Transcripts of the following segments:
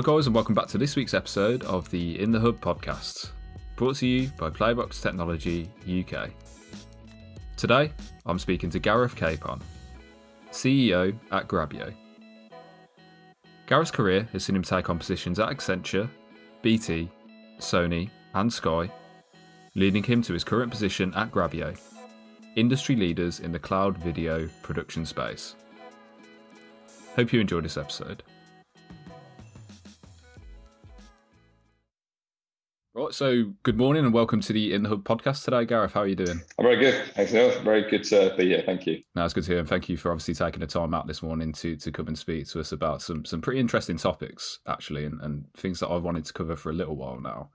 Hi, guys, and welcome back to this week's episode of the In the Hub podcast, brought to you by Playbox Technology UK. Today, I'm speaking to Gareth Capon, CEO at Grabyo. Gareth's career has seen him take on positions at Accenture, BT, Sony, and Sky, leading him to his current position at Grabyo, industry leaders in the cloud video production space. Hope you enjoyed this episode. Right, so good morning and welcome to the In the Hub podcast today, Gareth. How are you doing? I'm very good. Thanks, Neil. Very good to be here. Thank you. No, it's good to hear, and thank you for obviously taking the time out this morning to to come and speak to us about some some pretty interesting topics, actually, and, and things that I've wanted to cover for a little while now.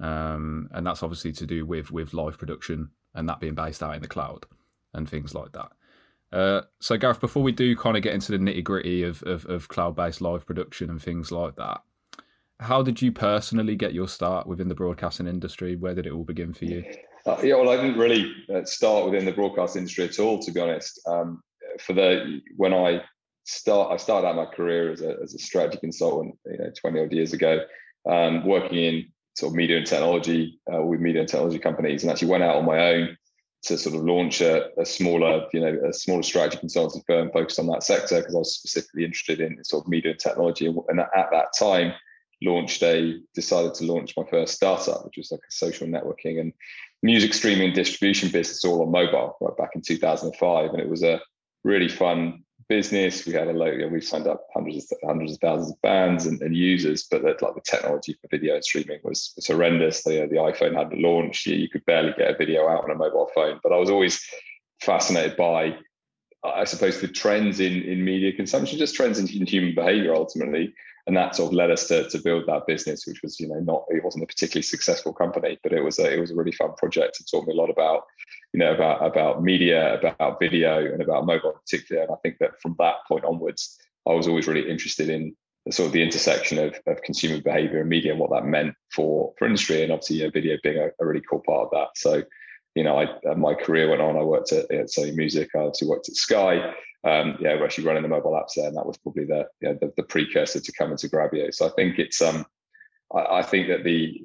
Um, and that's obviously to do with with live production and that being based out in the cloud and things like that. Uh, so, Gareth, before we do kind of get into the nitty gritty of, of, of cloud based live production and things like that, how did you personally get your start within the broadcasting industry? Where did it all begin for you? Uh, yeah, well, I didn't really uh, start within the broadcast industry at all, to be honest. Um, for the when I start, I started out my career as a, as a strategy consultant, you know, twenty odd years ago, um, working in sort of media and technology uh, with media and technology companies, and actually went out on my own to sort of launch a, a smaller, you know, a smaller strategy consulting firm focused on that sector because I was specifically interested in sort of media and technology, and at that time launched a decided to launch my first startup, which was like a social networking and music streaming distribution business all on mobile right back in 2005. And it was a really fun business. We had a load, you know, we signed up hundreds of hundreds of thousands of fans and, and users, but that, like the technology for video streaming was, was horrendous. The, the iPhone hadn't launched. You, you could barely get a video out on a mobile phone. But I was always fascinated by I suppose the trends in in media consumption, just trends in, in human behavior ultimately, and that sort of led us to, to build that business, which was you know not it wasn't a particularly successful company, but it was a it was a really fun project. It taught me a lot about you know about about media, about video, and about mobile in particular. And I think that from that point onwards, I was always really interested in the sort of the intersection of, of consumer behavior and media and what that meant for for industry, and obviously you know, video being a, a really cool part of that. So you know, I my career went on. I worked at, at Sony Music. I obviously worked at Sky um, yeah, we're actually running the mobile apps there, and that was probably the, you know, the, the precursor to coming to Grabyo. So I think it's um, I, I, think that the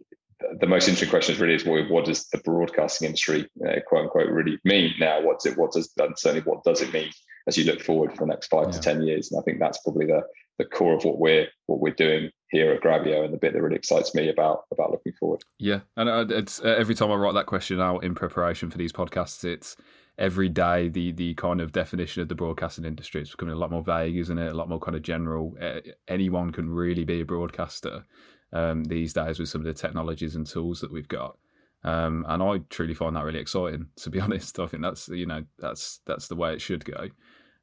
the most interesting question is really is what, what does the broadcasting industry, uh, quote unquote, really mean now? What's it? What does certainly what does it mean as you look forward for the next five yeah. to ten years? And I think that's probably the the core of what we're what we're doing here at Grabyo, and the bit that really excites me about about looking forward. Yeah, and uh, it's uh, every time I write that question out in preparation for these podcasts, it's every day the the kind of definition of the broadcasting industry is becoming a lot more vague, isn't it? A lot more kind of general. Anyone can really be a broadcaster um, these days with some of the technologies and tools that we've got. Um, and I truly find that really exciting. To be honest, I think that's you know that's that's the way it should go.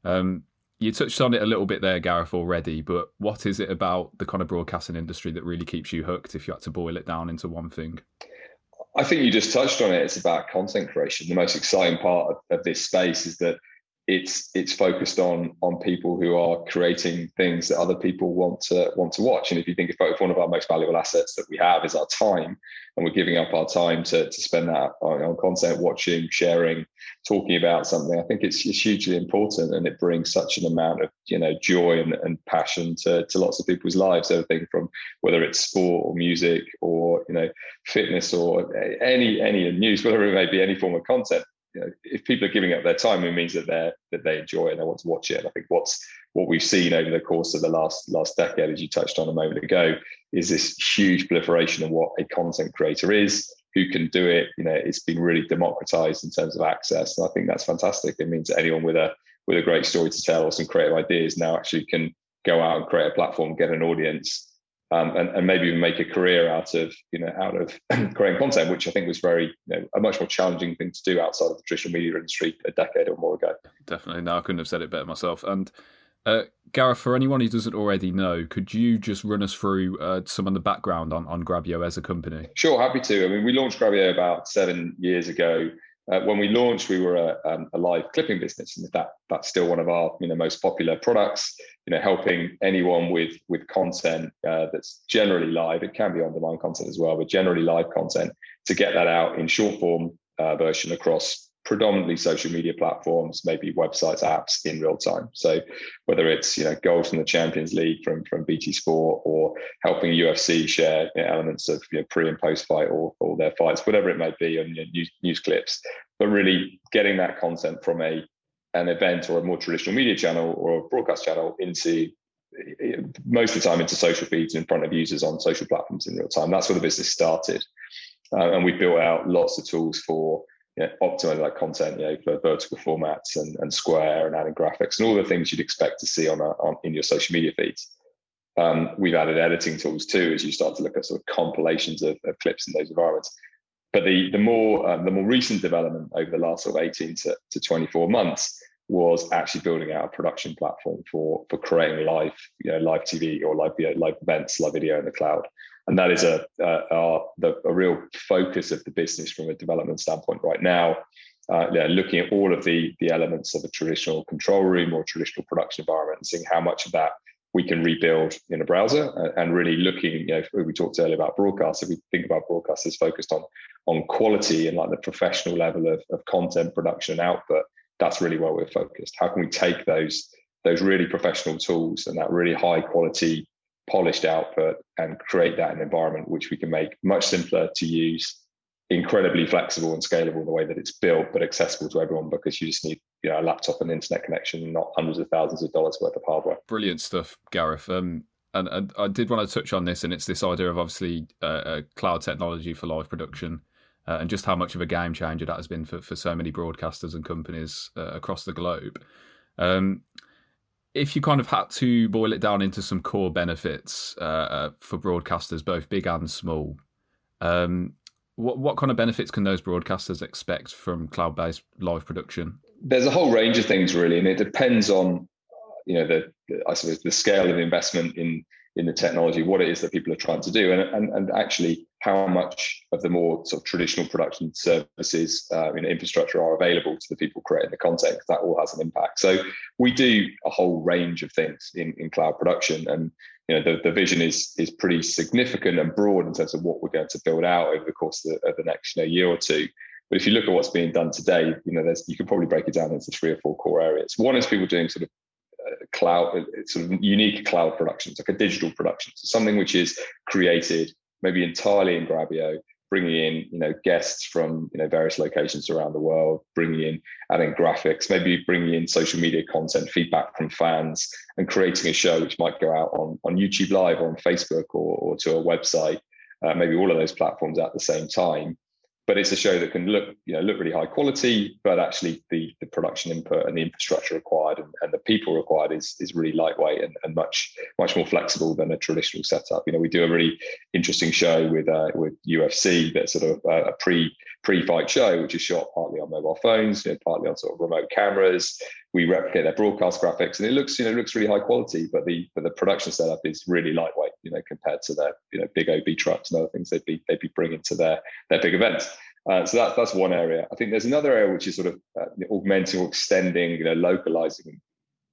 Um, you touched on it a little bit there, Gareth, already. But what is it about the kind of broadcasting industry that really keeps you hooked? If you had to boil it down into one thing. I think you just touched on it. It's about content creation. The most exciting part of, of, this space is that it's it's focused on on people who are creating things that other people want to want to watch. And if you think if one of our most valuable assets that we have is our time, and we're giving up our time to, to spend that on, on content, watching, sharing, talking about something, I think it's, it's hugely important, and it brings such an amount of you know joy and, and passion to, to lots of people's lives. Everything from whether it's sport or music or you know fitness or any any news, whatever it may be, any form of content you know, if people are giving up their time, it means that they that they enjoy it and they want to watch it. And I think what's what we've seen over the course of the last last decade, as you touched on a moment ago, is this huge proliferation of what a content creator is, who can do it. You know, it's been really democratized in terms of access, and I think that's fantastic. It means that anyone with a with a great story to tell or some creative ideas now actually can go out and create a platform, get an audience, um, and, and, maybe even make a career out of you know out of creating content, which I think was very you know, a much more challenging thing to do outside of the traditional media industry a decade or more ago. Definitely, no, I couldn't have said it better myself. And uh, Gareth, for anyone who doesn't already know, could you just run us through uh, some of the background on on Grabyo as a company? Sure, happy to. I mean, we launched Grabyo about seven years ago. Uh, when we launched, we were a, um, a, live clipping business, and that that's still one of our you know most popular products. You know, helping anyone with with content uh, that's generally live. It can be on demand content as well, but generally live content to get that out in short form uh, version across predominantly social media platforms, maybe websites, apps in real time. So whether it's you know goals from the Champions League from from BT Sport or helping UFC share you know, elements of you know, pre and post fight or, or their fights, whatever it may be, on news, news clips, but really getting that content from a an event or a more traditional media channel or a broadcast channel into most of the time into social feeds in front of users on social platforms in real time. That's where the business started. Uh, and we built out lots of tools for you know, optimize that content, you know, for vertical formats and, and square and adding graphics and all the things you'd expect to see on, a, on in your social media feeds. Um, we've added editing tools too, as you start to look at sort of compilations of, of clips in those environments. But the the more um, the more recent development over the last sort of 18 to, to 24 months was actually building out a production platform for for creating live, you know, live TV or live video, live events, live video in the cloud and that is a, a, a, a real focus of the business from a development standpoint right now. Uh, yeah, looking at all of the the elements of a traditional control room or traditional production environment and seeing how much of that we can rebuild in a browser uh, and really looking, you know, we talked earlier about broadcast. If we think about broadcast as focused on on quality and like the professional level of, of content production and output, that's really where we're focused. How can we take those those really professional tools and that really high quality polished output and create that an environment which we can make much simpler to use incredibly flexible and scalable in the way that it's built but accessible to everyone because you just need you know a laptop and internet connection not hundreds of thousands of dollars worth of hardware brilliant stuff gareth um, and, and, I did want to touch on this, and it's this idea of obviously uh, uh, cloud technology for live production, uh, and just how much of a game changer that has been for, for so many broadcasters and companies uh, across the globe. Um, if you kind of had to boil it down into some core benefits uh, uh, for broadcasters, both big and small, um, what what kind of benefits can those broadcasters expect from cloud based live production? There's a whole range of things really, and it depends on you know the, the I suppose the scale of investment in in the technology, what it is that people are trying to do, and and, and actually how much of the more sort of traditional production services uh, in infrastructure are available to the people creating the content. That all has an impact. So we do a whole range of things in, in cloud production, and you know the, the vision is is pretty significant and broad in terms of what we're going to build out over the course of the, of the next you know, year or two. But if you look at what's being done today, you know, there's you can probably break it down into three or four core areas. One is people doing sort of cloud, sort of unique cloud productions, like a digital production, so something which is created maybe entirely in Grabyo, bringing in you know guests from you know various locations around the world, bringing in adding graphics, maybe bringing in social media content, feedback from fans, and creating a show which might go out on on YouTube Live or on Facebook or, or to a website, uh, maybe all of those platforms at the same time but it's a show that can look you know look really high quality but actually the the production input and the infrastructure required and, and the people required is is really lightweight and, and much much more flexible than a traditional setup. You know we do a really interesting show with uh, with UFC that's sort of a pre pre-fight show which is shot partly on mobile phones you know, partly on sort of remote cameras. We replicate their broadcast graphics and it looks you know looks really high quality but the but the production setup is really lightweight you know compared to their you know big ob trucks and other things they'd be they'd be bringing to their their big events. Uh, so that, that's one area. I think there's another area which is sort of uh, augmenting or extending you know localizing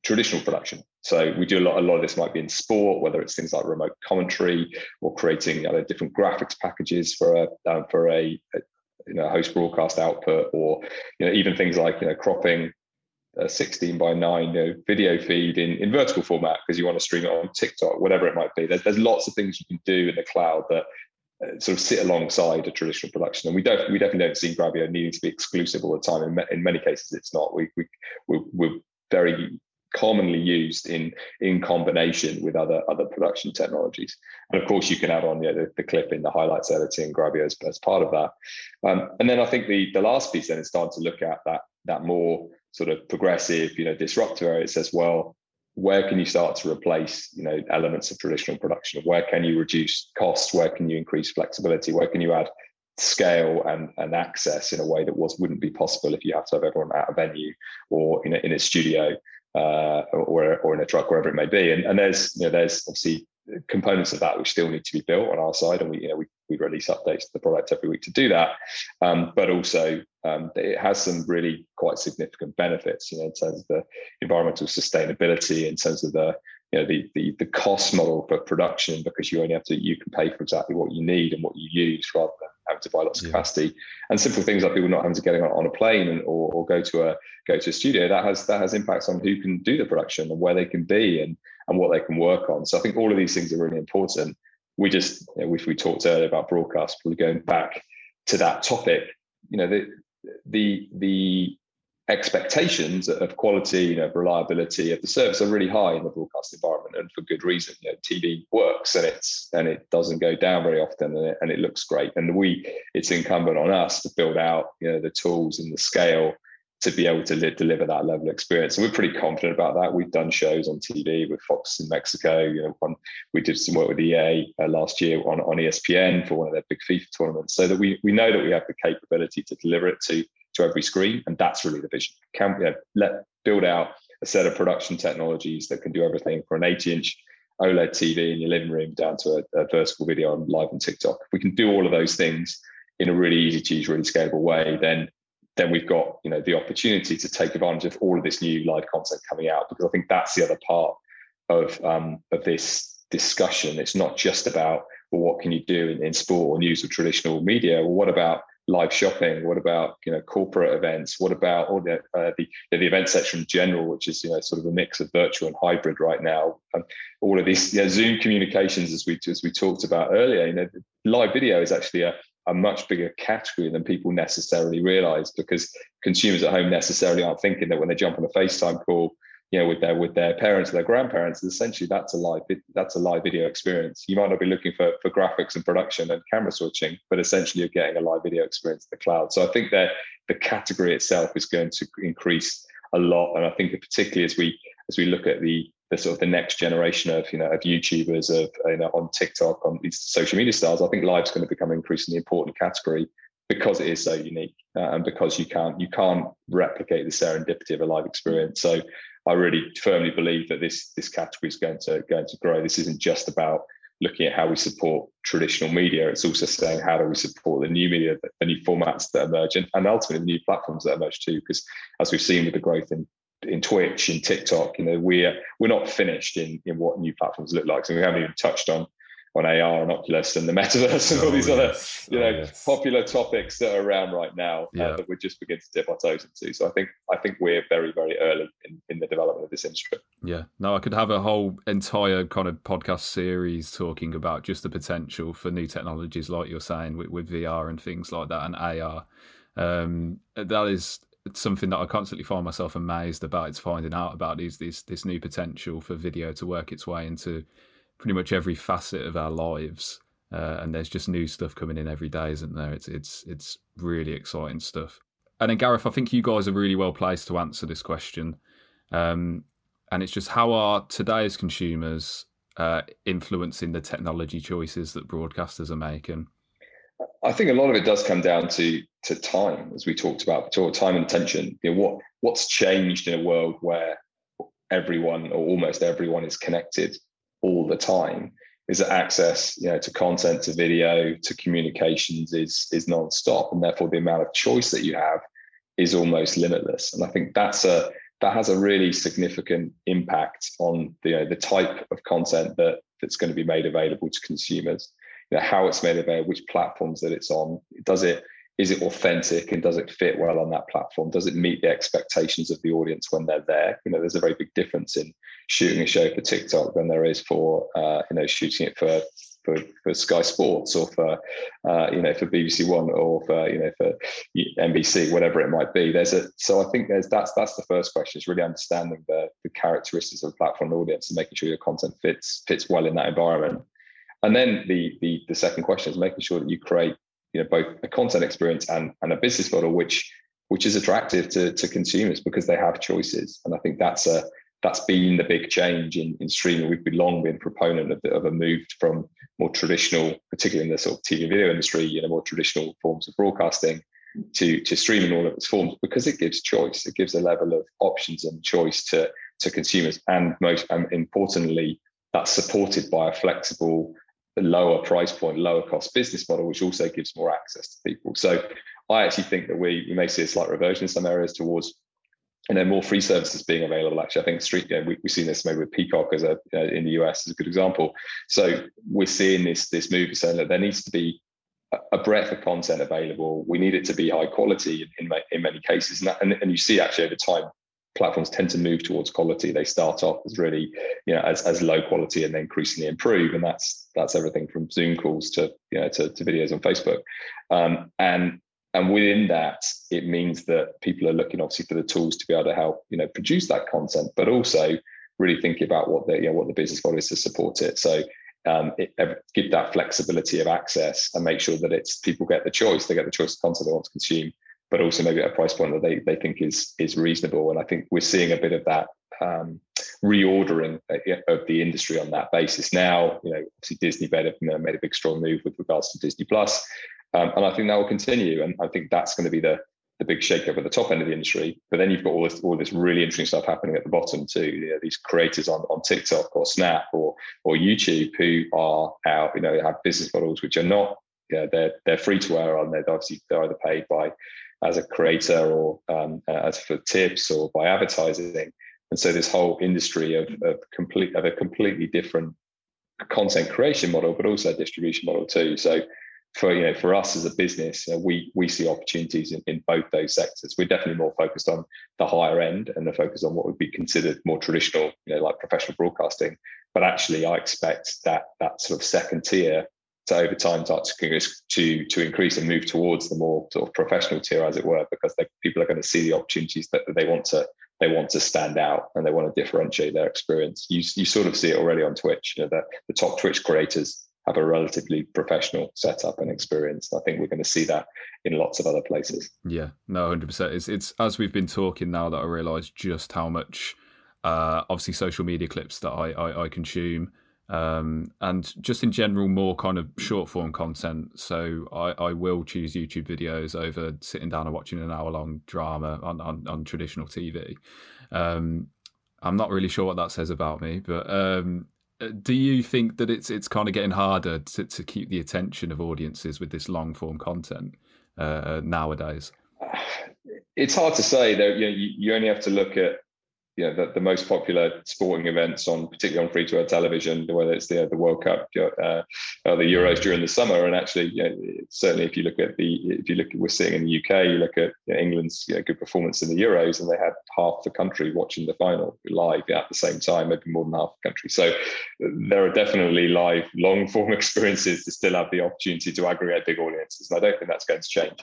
traditional production. So we do a lot a lot of this might be in sport whether it's things like remote commentary or creating you know, different graphics packages for a um, for a you know host broadcast output or you know even things like you know cropping a 16 by 9 you know, video feed in, in vertical format because you want to stream it on TikTok, whatever it might be. There's, there's lots of things you can do in the cloud that uh, sort of sit alongside a traditional production. And we don't, we definitely don't see Grabyo needing to be exclusive all the time. In, in many cases, it's not. We, we, we, we're very commonly used in in combination with other other production technologies. And of course, you can add on you know, the, the clip in the highlights editing, Grabyo as, as part of that. Um, and then I think the the last piece then is starting to look at that that more sort of progressive, you know, disruptive area, it says, well, where can you start to replace, you know, elements of traditional production? Where can you reduce costs? Where can you increase flexibility? Where can you add scale and, and access in a way that was wouldn't be possible if you have to have everyone at a venue or in a, in a studio uh, or, or in a truck, wherever it may be. And, and there's, you know, there's obviously components of that which still need to be built on our side, and we, you know, we, we release updates to the product every week to do that. Um, but also, um, it has some really quite significant benefits, you know, in terms of the environmental sustainability, in terms of the you know the, the the cost model for production because you only have to you can pay for exactly what you need and what you use rather than having to buy lots of yeah. capacity. And simple things like people not having to get on, on a plane and, or, or go to a go to a studio that has that has impacts on who can do the production and where they can be and and what they can work on. So I think all of these things are really important. We just, you know, if we talked earlier about broadcast, we're going back to that topic. You know, the the the expectations of quality, you know, reliability of the service are really high in the broadcast environment, and for good reason. You know, TV works and it's and it doesn't go down very often, and it, and it looks great. And we, it's incumbent on us to build out, you know, the tools and the scale to be able to li- deliver that level of experience. And we're pretty confident about that. We've done shows on TV with Fox in Mexico. You know, one, we did some work with EA uh, last year on, on ESPN for one of their big FIFA tournaments. So that we we know that we have the capability to deliver it to to every screen, and that's really the vision. Can you know, let build out a set of production technologies that can do everything from an 80 inch OLED TV in your living room down to a, a vertical video on live on TikTok. If we can do all of those things in a really easy to use, really scalable way, then then we've got you know the opportunity to take advantage of all of this new live content coming out because I think that's the other part of um, of this discussion. It's not just about well, what can you do in, in sport or news or traditional media. Well, what about live shopping? What about you know corporate events? What about all the uh, the, the event section in general, which is you know sort of a mix of virtual and hybrid right now? Um, all of these you know, Zoom communications, as we as we talked about earlier, you know, live video is actually a a much bigger category than people necessarily realize because consumers at home necessarily aren't thinking that when they jump on a FaceTime call, you know, with their with their parents or their grandparents, essentially that's a live that's a live video experience. You might not be looking for for graphics and production and camera switching, but essentially you're getting a live video experience in the cloud. So I think that the category itself is going to increase a lot, and I think particularly as we as we look at the the sort of the next generation of you know of YouTubers of you know on TikTok on these social media stars, I think live's going to become an increasingly important category because it is so unique uh, and because you can't you can't replicate the serendipity of a live experience. So I really firmly believe that this this category is going to going to grow. This isn't just about looking at how we support traditional media. It's also saying how do we support the new media, the new formats that emerge, and, and ultimately the new platforms that emerge too. Because as we've seen with the growth in in Twitch, in TikTok, you know, we're we're not finished in in what new platforms look like. So we haven't even touched on on AR and Oculus and the metaverse and all oh, these yes. other you know oh, yes. popular topics that are around right now uh, yeah. uh, that we're just beginning to dip our toes into. So I think I think we're very very early in, in the development of this industry. Yeah, no, I could have a whole entire kind of podcast series talking about just the potential for new technologies, like you're saying with, with VR and things like that and AR. Um, that is something that I constantly find myself amazed about. It's finding out about these this this new potential for video to work its way into pretty much every facet of our lives. Uh, and there's just new stuff coming in every day, isn't there? It's it's it's really exciting stuff. And then Gareth, I think you guys are really well placed to answer this question. Um, and it's just how are today's consumers uh, influencing the technology choices that broadcasters are making? I think a lot of it does come down to to time, as we talked about, to time and attention. You know, what what's changed in a world where everyone or almost everyone is connected all the time? Is that access you know to content to video to communications is is non-stop and therefore the amount of choice that you have is almost limitless. And i think that's a that has a really significant impact on the you know, the type of content that that's going to be made available to consumers you know how it's made available which platforms that it's on does it is it authentic and does it fit well on that platform? Does it meet the expectations of the audience when they're there? You know, there's a very big difference in shooting a show for TikTok than there is for uh, you know shooting it for for, for Sky Sports or for uh, you know for BBC One or for you know for NBC, whatever it might be. There's a so I think there's that's that's the first question is really understanding the the characteristics of the platform audience and making sure your content fits fits well in that environment. And then the the the second question is making sure that you create you know both a content experience and, and a business model which which is attractive to, to consumers because they have choices. And i think that's a that's been the big change in, in streaming. We've been long been proponent of, the, of a move from more traditional particularly in the sort of tv video industry you know more traditional forms of broadcasting to to streaming all of its forms because it gives choice. It gives a level of options and choice to to consumers. And most um, importantly that's supported by a flexible lower price point, lower cost business model, which also gives more access to people. So I actually think that we, we may see a slight reversion in some areas towards and then more free services being available. Actually, I think street you know, we, have seen this maybe with Peacock as a in the US as a good example. So we're seeing this this move saying that there needs to be a breadth of content available. We need it to be high quality in, in, in many cases. And, that, and, and you see actually over time, platforms tend to move towards quality. They start off as really, you know, as, as low quality and then increasingly improve. And that's that's everything from Zoom calls to you know to, to videos on Facebook. Um, and and within that, it means that people are looking obviously for the tools to be able to help, you know, produce that content, but also really thinking about what the you know what the business model is to support it. So um, it, give that flexibility of access and make sure that it's people get the choice. They get the choice of content they want to consume, but also maybe at a price point that they they think is is reasonable. And I think we're seeing a bit of that um, reordering uh, of the industry on that basis. Now, you know, obviously Disney made a, made a big strong move with regards to Disney Plus, um, and I think that will continue. And I think that's going to be the the big shakeup at the top end of the industry. But then you've got all this all this really interesting stuff happening at the bottom too. You know, these creators on, on TikTok or Snap or or YouTube who are out, you know, have business models which are not, you know, they're they're free to wear on. They're obviously they're either paid by as a creator or um, uh, as for tips or by advertising. And so this whole industry of, of complete of a completely different content creation model, but also a distribution model too. So for you know for us as a business you know, we we see opportunities in, in both those sectors we're definitely more focused on the higher end and the focus on what would be considered more traditional you know like professional broadcasting but actually i expect that that sort of second tier to over time start to to to increase and move towards the more sort of professional tier as it were because they, people are going to see the opportunities that they want to they want to stand out and they want to differentiate their experience you, you sort of see it already on twitch you know the, the top twitch creators have a relatively professional setup and experience. I think we're going to see that in lots of other places. Yeah, no, hundred percent. It's it's as we've been talking now that I realise just how much, uh, obviously, social media clips that I I, I consume. Um, and just in general, more kind of short form content. So I, I will choose YouTube videos over sitting down and watching an hour long drama on, on, on traditional TV. Um, I'm not really sure what that says about me, but um, uh, do you think that it's it's kind of getting harder to, to keep the attention of audiences with this long form content uh, nowadays? It's hard to say. Though you, know, you, you only have to look at know, the, the most popular sporting events on, particularly on free to air television, whether it's the the World Cup, uh, or the Euros during the summer, and actually, you know, certainly if you look at the, if you look at we're seeing in the UK, you look at you know, England's you know, good performance in the Euros, and they had half the country watching the final live at the same time, maybe more than half the country. So there are definitely live, long form experiences to still have the opportunity to aggregate big audiences, and I don't think that's going to change.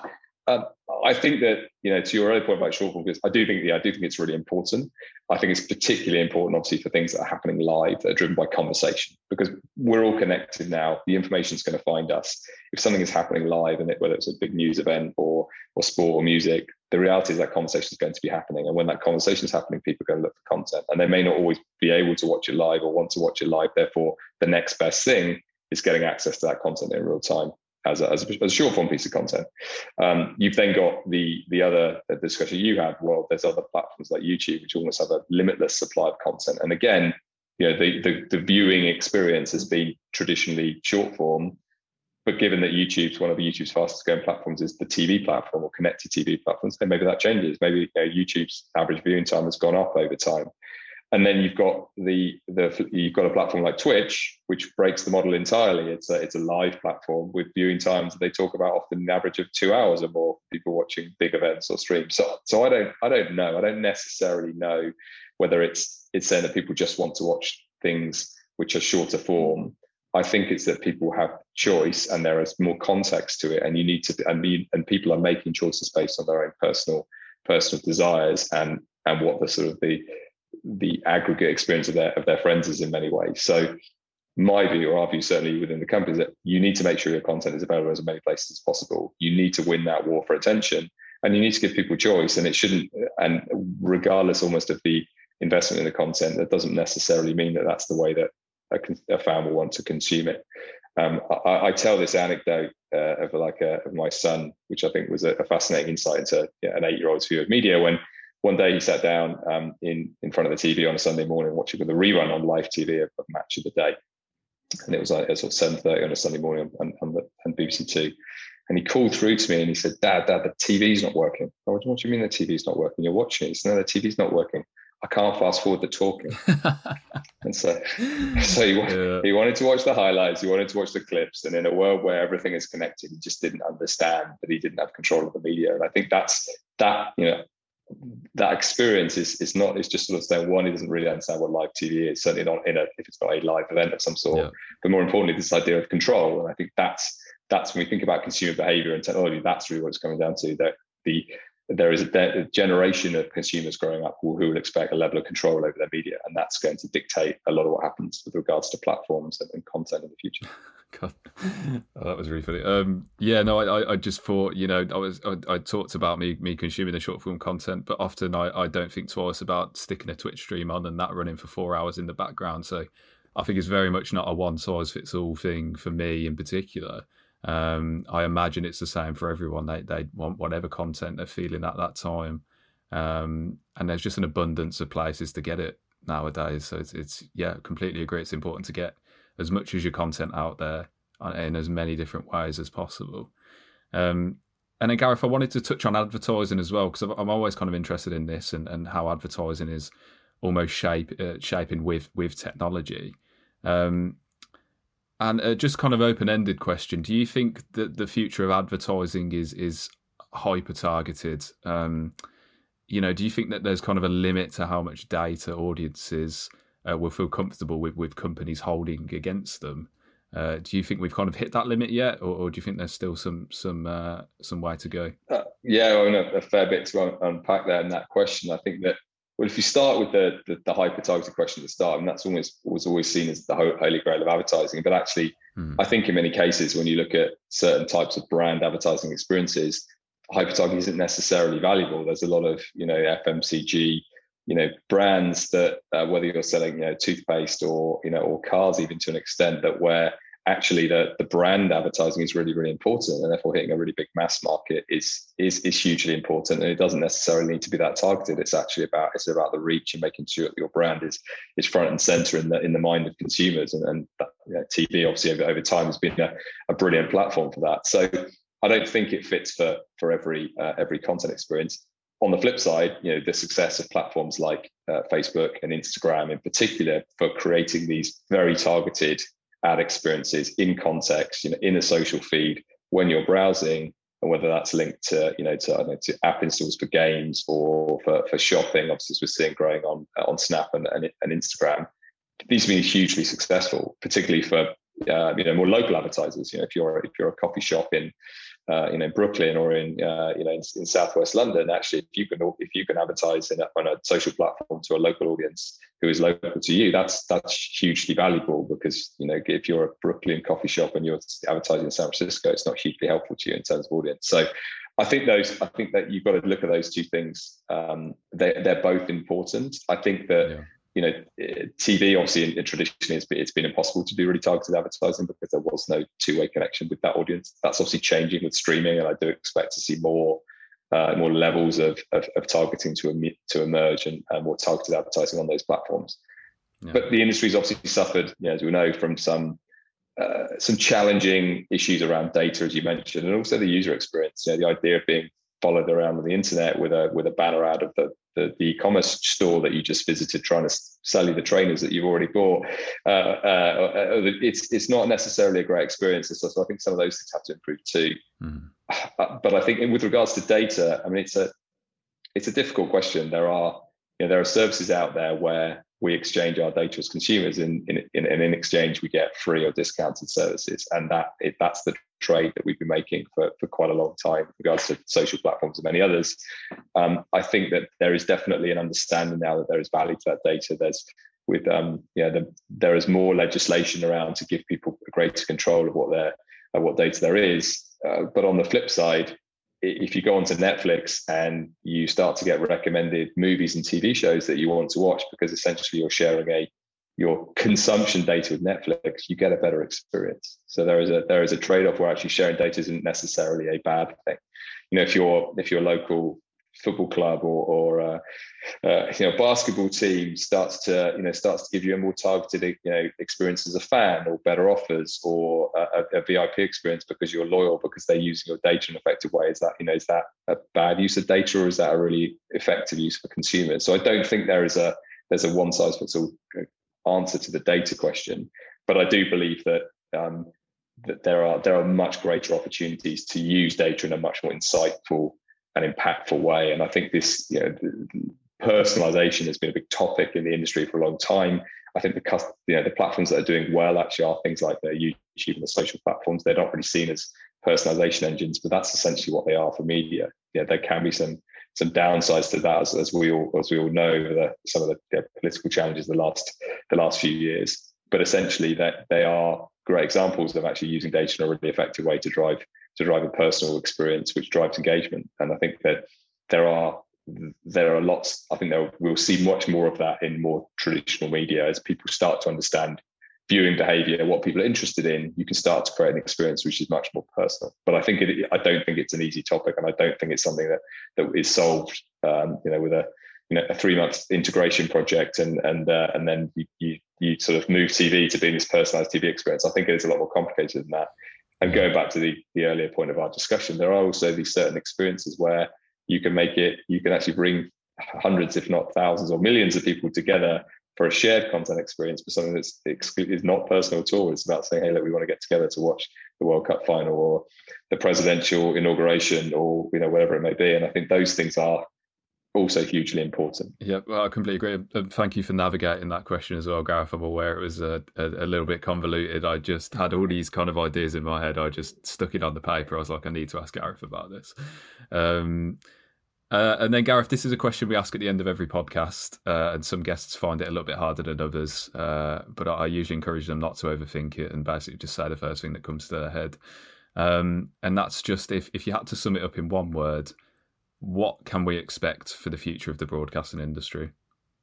Um, I think that you know to your earlier point about short form, because I do think yeah, I do think it's really important. I think it's particularly important, obviously, for things that are happening live that are driven by conversation, because we're all connected now. The information is going to find us. If something is happening live, and it, whether it's a big news event or or sport or music, the reality is that conversation is going to be happening. And when that conversation is happening, people are going to look for content, and they may not always be able to watch it live or want to watch it live. Therefore, the next best thing is getting access to that content in real time as a, as a, as a short form piece of content. Um, you've then got the the other discussion you had. Well, there's other platforms like YouTube which almost have a limitless supply of content. And again, you know, the, the, the viewing experience has been traditionally short form, but given that YouTube's one of the YouTube's fastest growing platforms is the TV platform or connected TV platforms, then maybe that changes. Maybe you know, YouTube's average viewing time has gone up over time and then you've got the the you've got a platform like Twitch, which breaks the model entirely. It's a it's a live platform with viewing times that they talk about often an average of two hours or more. People watching big events or streams. So so I don't I don't know. I don't necessarily know whether it's it's saying that people just want to watch things which are shorter form. I think it's that people have choice and there is more context to it, and you need to and you, and people are making choices based on their own personal personal desires and and what the sort of the the aggregate experience of their of their friends is in many ways. So my view, or our view certainly within the company, is that you need to make sure your content is available as many places as possible. You need to win that war for attention and you need to give people choice. And it shouldn't, and regardless almost of the investment in the content, that doesn't necessarily mean that that's the way that a, a fan will want to consume it. Um, I, I, tell this anecdote uh, of like a, of my son, which I think was a, a fascinating insight into an eight-year-old's view of media. When one day he sat down um, in in front of the TV on a Sunday morning watching the rerun on live TV of, of Match of the Day, and it was like sort of seven thirty on a Sunday morning on, on, the, on BBC Two, and he called through to me and he said, "Dad, Dad, the TV's not working." Oh, what do you mean the TV's not working? You're watching it. He said, "No, the TV's not working. I can't fast forward the talking. and so, so he, yeah. he wanted to watch the highlights, he wanted to watch the clips. And in a world where everything is connected, he just didn't understand that he didn't have control of the media. And I think that's that, you know, that experience is is not it's just sort of saying one he doesn't really understand what live TV is certainly not in a if it's not a live event of some sort yeah. but more importantly this idea of control and I think that's that's when we think about consumer behavior and technology that's really what it's coming down to that the there is a, generation of consumers growing up who, will expect a level of control over their media, and that's going to dictate a lot of what happens with regards to platforms and, content in the future. God, oh, that was really funny. Um, yeah, no, I, I just thought, you know, I was, I, I, talked about me, me consuming the short form content, but often I, I don't think twice about sticking a Twitch stream on and that running for four hours in the background. So I think it's very much not a one size fits all thing for me in particular. Um, I imagine it's the same for everyone. They they want whatever content they're feeling at that time, um, and there's just an abundance of places to get it nowadays. So it's, it's yeah, completely agree. It's important to get as much as your content out there in as many different ways as possible. Um, and then Gareth, I wanted to touch on advertising as well because I'm always kind of interested in this and, and how advertising is almost shape uh, shaping with with technology. Um, and uh, just kind of open ended question: Do you think that the future of advertising is is hyper targeted? Um, you know, do you think that there's kind of a limit to how much data audiences uh, will feel comfortable with with companies holding against them? Uh, do you think we've kind of hit that limit yet, or, or do you think there's still some some uh, some way to go? Uh, yeah, well, no, a fair bit to un- unpack there in that question. I think that well, if you start with the, the, the hyper targeted question at the start, and that's almost was always seen as the holy grail of advertising. But actually, mm. I think in many cases, when you look at certain types of brand advertising experiences, hyper targeting isn't necessarily valuable. There's a lot of you know FMCG, you know brands that uh, whether you're selling you know toothpaste or you know or cars even to an extent that where actually the, the brand advertising is really really important and therefore hitting a really big mass market is is is hugely important and it doesn't necessarily need to be that targeted. It's actually about it's about the reach and making sure that your brand is is front and center in the in the mind of consumers and, and tv obviously over, over time has been a, a brilliant platform for that. So i don't think it fits for for every uh, every content experience. On the flip side, you know, the success of platforms like uh, Facebook and Instagram in particular for creating these very targeted ad experiences in context, you know, in a social feed when you're browsing, and whether that's linked to, you know, to, know, to app installs for games or for, for shopping, obviously we're seeing growing on on Snap and, and, and Instagram. These have been hugely successful, particularly for uh, you know more local advertisers. You know, if you're if you're a coffee shop in uh, you know Brooklyn or in uh, you know in, in, Southwest London, actually, if you can if you can advertise a, on a social platform to a local audience who is local to you, that's that's hugely valuable because you know if you're a Brooklyn coffee shop and you're advertising in San Francisco, it's not hugely helpful to you in terms of audience. So. I think those. I think that you've got to look at those two things. Um, they, they're both important. I think that yeah you know, TV obviously traditionally it's been, it's been impossible to do really targeted advertising because there was no two-way connection with that audience. That's obviously changing with streaming, and I do expect to see more uh, more levels of, of, of, targeting to to emerge and, and, more targeted advertising on those platforms. Yeah. But the industry's obviously suffered, you know, as we know, from some uh, some challenging issues around data, as you mentioned, and also the user experience. You know, the idea of being followed around on the internet with a with a banner ad of the the, the e-commerce store that you just visited trying to sell you the trainers that you've already bought. Uh, uh, uh it's it's not necessarily a great experience. So, so I think some of those things have to improve too. Mm. But I think with regards to data, I mean it's a it's a difficult question. There are you know, there are services out there where we exchange our data as consumers, and in, in, in, in exchange we get free or discounted services, and that it, that's the trade that we've been making for, for quite a long time with regards to social platforms and many others. Um, I think that there is definitely an understanding now that there is value to that data. There's with um, yeah, the, there is more legislation around to give people greater control of what their what data there is. Uh, but on the flip side, if you go onto Netflix and you start to get recommended movies and TV shows that you want to watch because essentially you're sharing a your consumption data with Netflix, you get a better experience. So there is a there is a trade-off where actually sharing data isn't necessarily a bad thing. You know, if your if your local football club or, or uh, uh, you know basketball team starts to you know starts to give you a more targeted you know experience as a fan or better offers or a, a, VIP experience because you're loyal because they're using your data in an effective way is that you know is that a bad use of data or is that a really effective use for consumers so I don't think there is a there's a one size fits all answer to the data question. But I do believe that um, that there are there are much greater opportunities to use data in a much more insightful and impactful way. And I think this you know, personalization has been a big topic in the industry for a long time. I think the you know the platforms that are doing well actually are things like YouTube and the social platforms. They're not really seen as personalization engines, but that's essentially what they are for media. Yeah, there can be some some downsides to that, as, as we all as we all know, the, some of the, the political challenges the last the last few years. But essentially, that they are great examples of actually using data in a really effective way to drive to drive a personal experience, which drives engagement. And I think that there are there are lots. I think we'll see much more of that in more traditional media as people start to understand viewing behavior, what people are interested in. You can start to create an experience which is much more personal. But I think it, I don't think it's an easy topic, and I don't think it's something that that is solved. Um, you know, with a you know a three month integration project and and uh, and then you, you you sort of move TV to being this personalized TV experience. I think it is a lot more complicated than that. And going back to the the earlier point of our discussion, there are also these certain experiences where you can make it, you can actually bring hundreds, if not thousands or millions of people together for a shared content experience, for something that's is not personal at all. It's about saying, hey, look, we want to get together to watch the World Cup final or the presidential inauguration or you know whatever it may be. And I think those things are also hugely important. Yeah, well, I completely agree. Thank you for navigating that question as well, Gareth. I'm aware it was a, a, a, little bit convoluted. I just had all these kind of ideas in my head. I just stuck it on the paper. I was like, I need to ask Gareth about this. Um, uh, and then, Gareth, this is a question we ask at the end of every podcast, uh, and some guests find it a little bit harder than others. Uh, but I usually encourage them not to overthink it and basically just say the first thing that comes to their head. Um, and that's just if, if you had to sum it up in one word, what can we expect for the future of the broadcasting industry?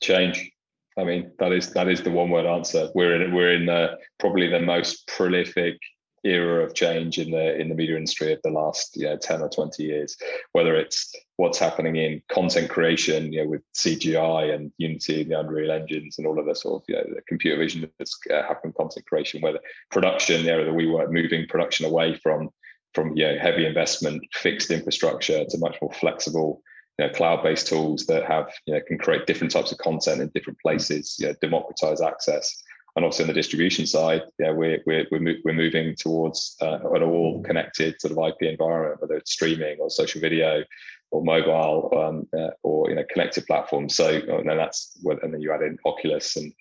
Change. I mean, that is that is the one word answer. We're in we're in the, probably the most prolific era of change in the in the media industry of the last you know, 10 or 20 years whether it's what's happening in content creation you know with cgi and unity and the unreal engines and all of the sort of you know, the computer vision that's uh, happening content creation whether production the area that we were moving production away from from you know heavy investment fixed infrastructure to much more flexible you know, cloud-based tools that have you know can create different types of content in different places you know, democratize access and also on the distribution side, yeah, we're we're we're, we're moving towards uh, an all connected sort of IP environment, whether it's streaming or social video or mobile um, uh, or you know connected platforms. So and then that's and then you add in Oculus and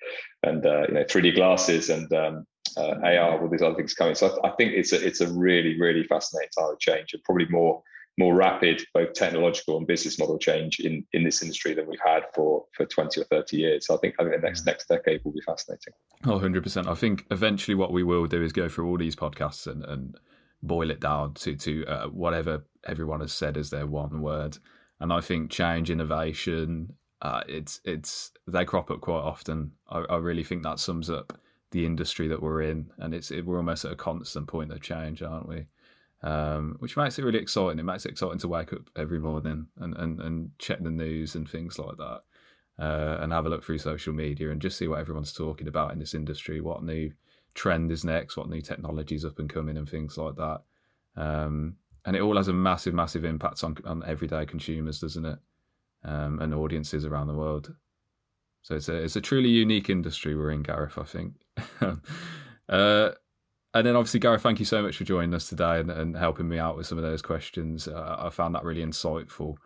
and uh, you know 3D glasses and um, uh, AR, all these other things coming. So I, I, think it's a it's a really really fascinating time of change and probably more more rapid both technological and business model change in in this industry than we've had for for 20 or 30 years. So i think i think the next next decade will be fascinating. Oh 100% i think eventually what we will do is go through all these podcasts and and boil it down to to uh, whatever everyone has said as their one word. And i think change innovation uh, it's it's they crop up quite often. I, I really think that sums up the industry that we're in and it's it, we're almost at a constant point of change aren't we um, which makes it really exciting. It makes it exciting to wake up every morning and, and, and check the news and things like that, uh, and have a look through social media and just see what everyone's talking about in this industry, what new trend is next, what new technologies up and coming, and things like that. Um, and it all has a massive, massive impact on on everyday consumers, doesn't it? Um, and audiences around the world. So it's a it's a truly unique industry we're in, Gareth. I think. uh, and then obviously, Gareth, thank you so much for joining us today and, and helping me out with some of those questions. Uh, I found that really insightful.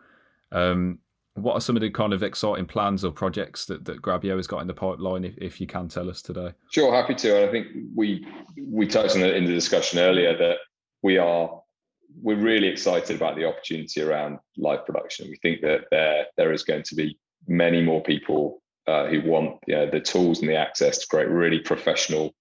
Um, what are some of the kind of exciting plans or projects that, that Grabyo has got in the pipeline, if, if you can tell us today? Sure, happy to. And I think we we touched on it in the discussion earlier that we are we're really excited about the opportunity around live production. We think that there there is going to be many more people uh, who want you know, the tools and the access to create really professional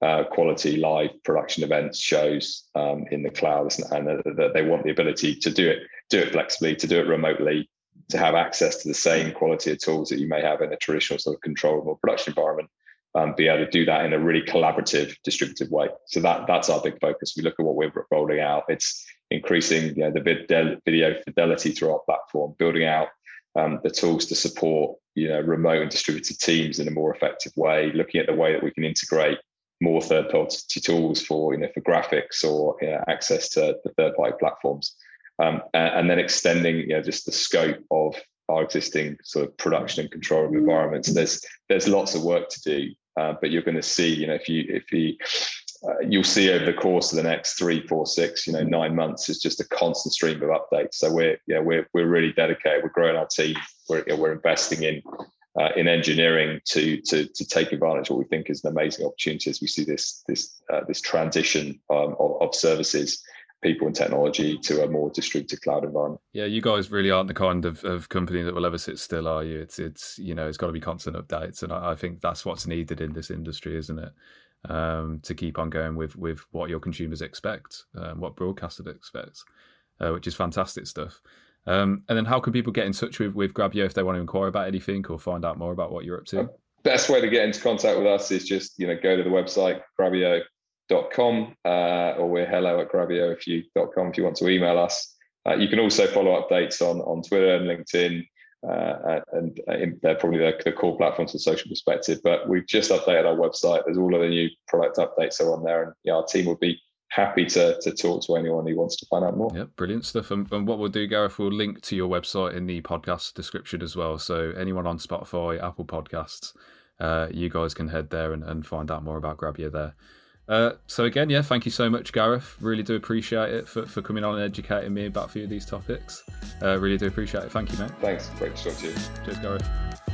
uh, quality live production events, shows um, in the cloud, and that they want the ability to do it, do it flexibly, to do it remotely, to have access to the same quality of tools that you may have in a traditional sort of controllable production environment. Um, be able to do that in a really collaborative, distributed way. So that that's our big focus. We look at what we're rolling out. It's increasing you know, the video fidelity through our platform, building out um, the tools to support you know remote and distributed teams in a more effective way. Looking at the way that we can integrate more third party tools for you know for graphics or you know, access to the third party platforms um, and, and, then extending you know just the scope of our existing sort of production and control environments. There's there's lots of work to do, uh, but you're going to see, you know, if you if you uh, you'll see over the course of the next three, four, six, you know, nine months is just a constant stream of updates. So we're yeah we're we're really dedicated. We're growing our team. We're we're investing in uh, in engineering to, to to take advantage of what we think is an amazing opportunity as we see this this uh, this transition um, of, of, services people and technology to a more distributed cloud environment. Yeah, you guys really aren't the kind of, of company that will ever sit still, are you? It's it's you know it's got to be constant updates, and I, I think that's what's needed in this industry, isn't it? Um, to keep on going with with what your consumers expect, um, what broadcasters expect, uh, which is fantastic stuff. Um, and then how can people get in touch with, with Grabyo if they want to inquire about anything or find out more about what you're up to? Best way to get into contact with us is just, you know, go to the website, grabyo.com, uh, or we're hello at grabyo if you, .com if you want to email us. Uh, you can also follow updates on, on Twitter and LinkedIn, uh, and uh, they're probably the, the, core platforms from a social perspective. But we've just updated our website. There's all of the new product updates are on there, and yeah, our team would be happy to to talk to anyone who wants to find out more. Yeah, brilliant stuff. And, and, what we'll do, Gareth, we'll link to your website in the podcast description as well. So anyone on Spotify, Apple Podcasts, uh, you guys can head there and, and find out more about Grabyo there. Uh, so again, yeah, thank you so much, Gareth. Really do appreciate it for, for coming on and educating me about a few of these topics. Uh, really do appreciate it. Thank you, mate. Thanks. Great to talk to you. Cheers, Gareth.